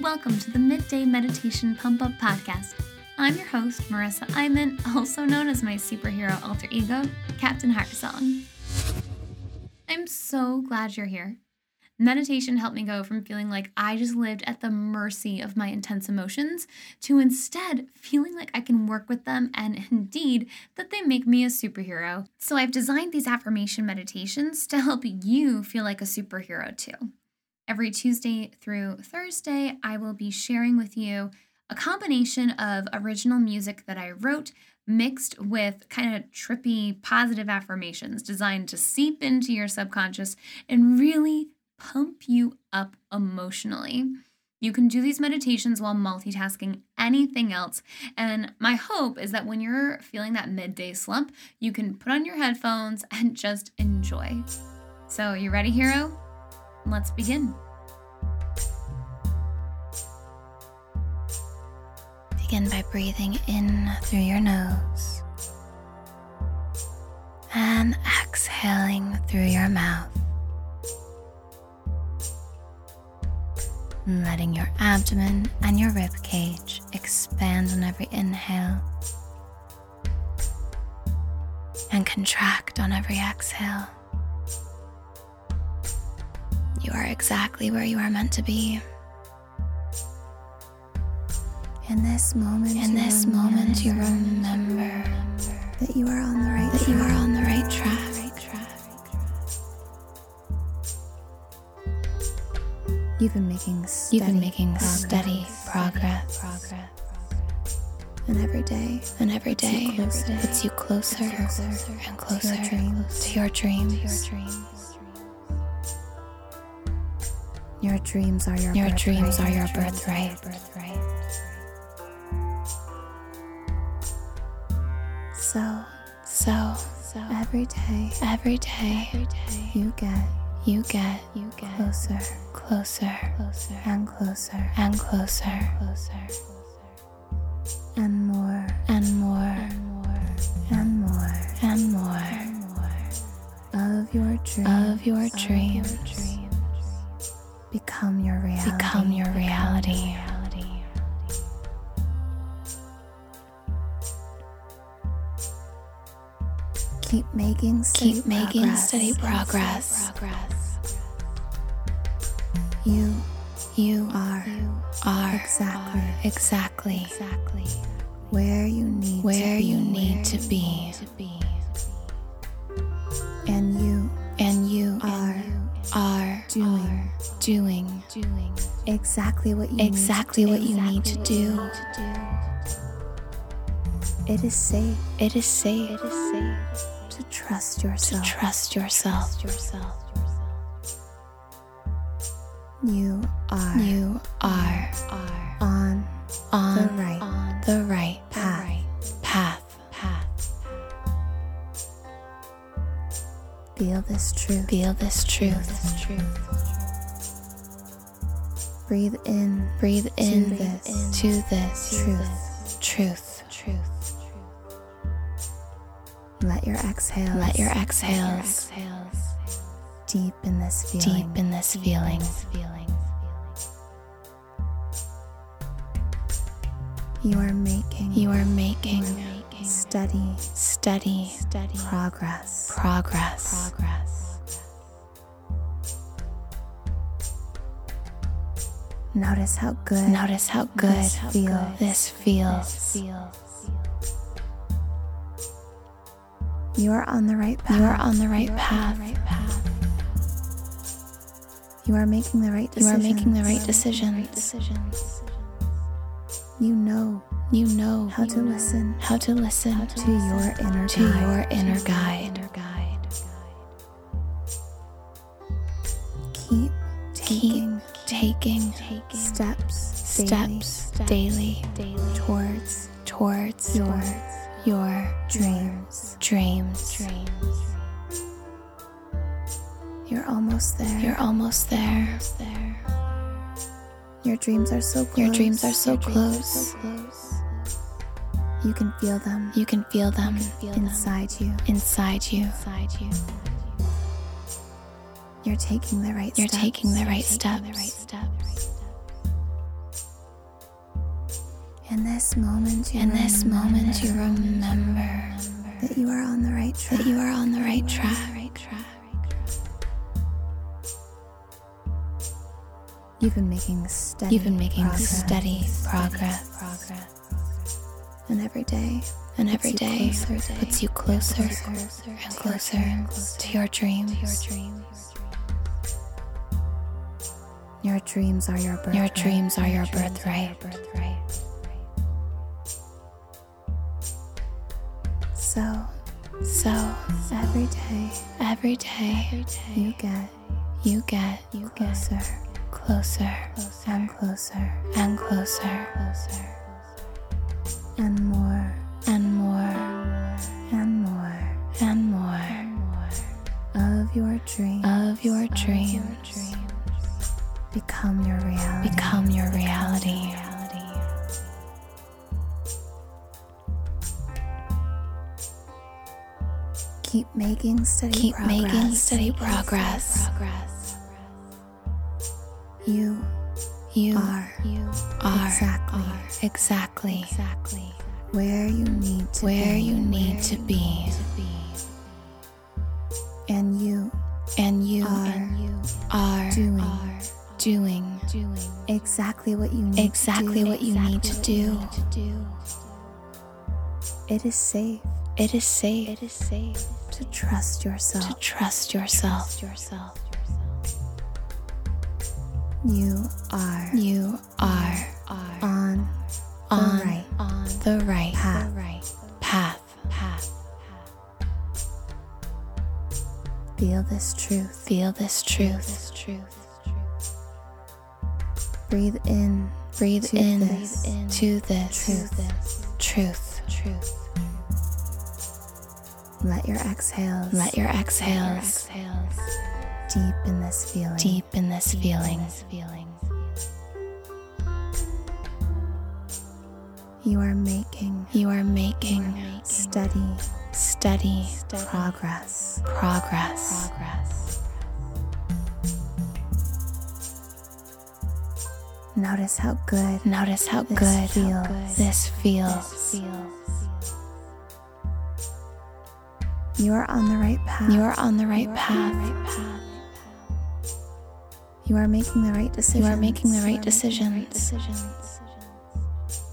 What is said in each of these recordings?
Welcome to the Midday Meditation Pump Up Podcast. I'm your host, Marisa Imon, also known as my superhero alter ego, Captain Heartsong. I'm so glad you're here. Meditation helped me go from feeling like I just lived at the mercy of my intense emotions to instead feeling like I can work with them and indeed that they make me a superhero. So I've designed these affirmation meditations to help you feel like a superhero too. Every Tuesday through Thursday, I will be sharing with you a combination of original music that I wrote mixed with kind of trippy positive affirmations designed to seep into your subconscious and really pump you up emotionally. You can do these meditations while multitasking anything else. And my hope is that when you're feeling that midday slump, you can put on your headphones and just enjoy. So, you ready, hero? Let's begin. Begin by breathing in through your nose and exhaling through your mouth. letting your abdomen and your rib cage expand on every inhale and contract on every exhale. You are exactly where you are meant to be. In this moment, in this moment, you remember that you are on the right that track. you are on the right track. You've been making steady, You've been making progress. steady progress. progress. And every day, and every day, puts you closer, closer and closer to your dreams. To your dreams. Your dreams are your your dreams are your birthright. So, so, so every day, every day, every day, you get you get you get closer, closer, closer, and closer, and closer, closer, making steady Keep making progress. steady progress. progress. You, you are, you are exactly, are exactly, exactly where you need where to you be, need to be. To be. And you, and you are, are doing, are doing, doing exactly what you exactly what you need to do. It is safe. It is safe. It is safe to trust yourself. To trust yourself. Trust yourself. You are. You are. are on. On the right. On the right path. Right path. Path. Feel this truth. Feel this truth. This truth. Breathe in. Breathe in. To this. To this. Truth. Truth. Let your exhales. Let your exhales. Let your exhales deep in this feeling. Deep in this feeling. You are making. You are making. Steady, steady, steady progress. Progress. Progress. Notice how good. Notice how good this feels. This feels. This feels. You are on the right path. You are on the right path. You are making the right decisions. You are making the right decisions. You know, you know how to listen, how to listen to your inner to your inner guide. Keep taking, taking steps, steps daily, towards dreams, dreams, dreams. You're almost there. You're almost there. there. Your dreams are so close. Your dreams are so, close. so close. You can feel them. You can feel them can feel inside them. you. Inside you. Inside you. You're taking the right You're steps. taking the right steps. The right steps. In this moment, you In this moment, you remember that you are on the right track. that you are on the right track. You've been making steady. You've been making progress. steady progress. And every day, And every puts you closer you closer and closer to your dreams. your dreams are your birthright. Your dreams are your birthright. So So every day, every day you get you get you get closer closer and closer and closer and more and more and more and more of your dreams of your dreams become your reality. become your reality. Keep making steady Keep progress. making steady progress. You You are are exactly exactly where you need to where be. you need to be. and you And you are are doing doing exactly what you need exactly to do. what you need to do. it is safe. It is safe It is safe to trust yourself, to yourself. trust yourself. You are You are on on right the right path. path. Feel this truth. Feel this truth. Breathe in. Breathe To in this to this truth. truth. Let your exhales Let your exhales Deep in this feeling. deep in this feeling. You are making You are making steady steady progress. progress. progress. Notice how good Notice how This good feels. this feels. You are on the right path. You are on the right path. You are making the right decisions. You are making the right decisions.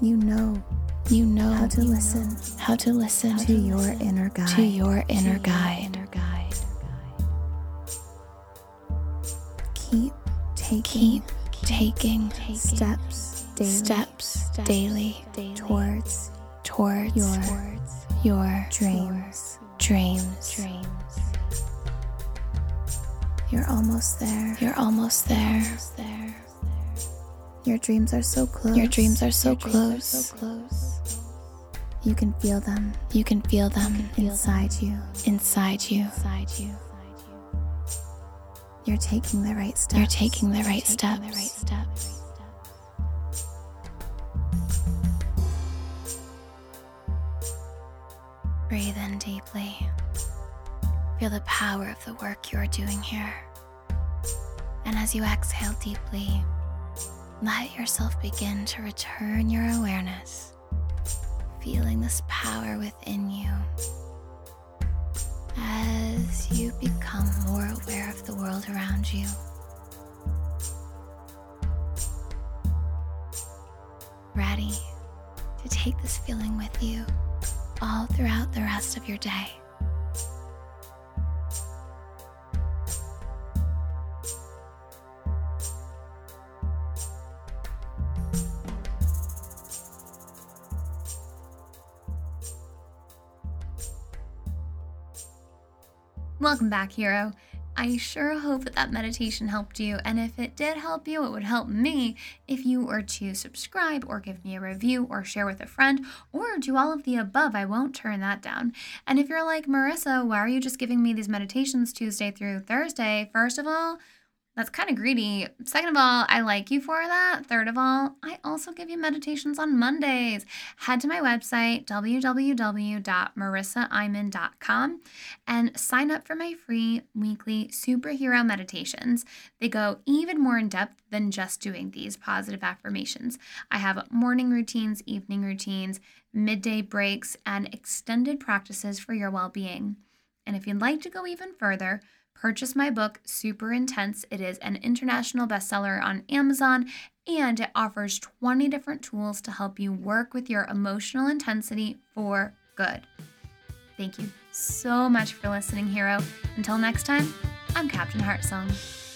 You know You know how to listen how to listen to your inner guide. to your inner guide. Keep taking Keep taking steps daily steps daily towards towards your your dreams. Dreams. dreams. You're almost there. You're almost there. Your dreams are so close. Your dreams are so close. so close You can feel them You can feel them inside you. inside you. you. You're taking the right steps. You're taking the right steps. Breathe in deeply. Feel the power of the work you are doing here. And as you exhale deeply, let yourself begin to return your awareness, feeling this power within you. As you become more aware of the world around you, ready to take this feeling with you all throughout the rest of your day. Welcome back, hero. I sure hope that that meditation helped you, and if it did help you, it would help me if you were to subscribe or give me a review or share with a friend or do all of the above. I won't turn that down. And if you're like, Marisa, why are you just giving me these meditations Tuesday through Thursday? First of all, That's kind of greedy. Second of all, I like you for that. Third of all, I also give you meditations on Mondays. Head to my website, www.marisaimon.com, and sign up for my free weekly superhero meditations. They go even more in depth than just doing these positive affirmations. I have morning routines, evening routines, midday breaks, and extended practices for your well being. And if you'd like to go even further, purchase my book, Super Intense. It is an international bestseller on Amazon and it offers 20 different tools to help you work with your emotional intensity for good. Thank you so much for listening, hero. Until next time, I'm Captain Heartsong.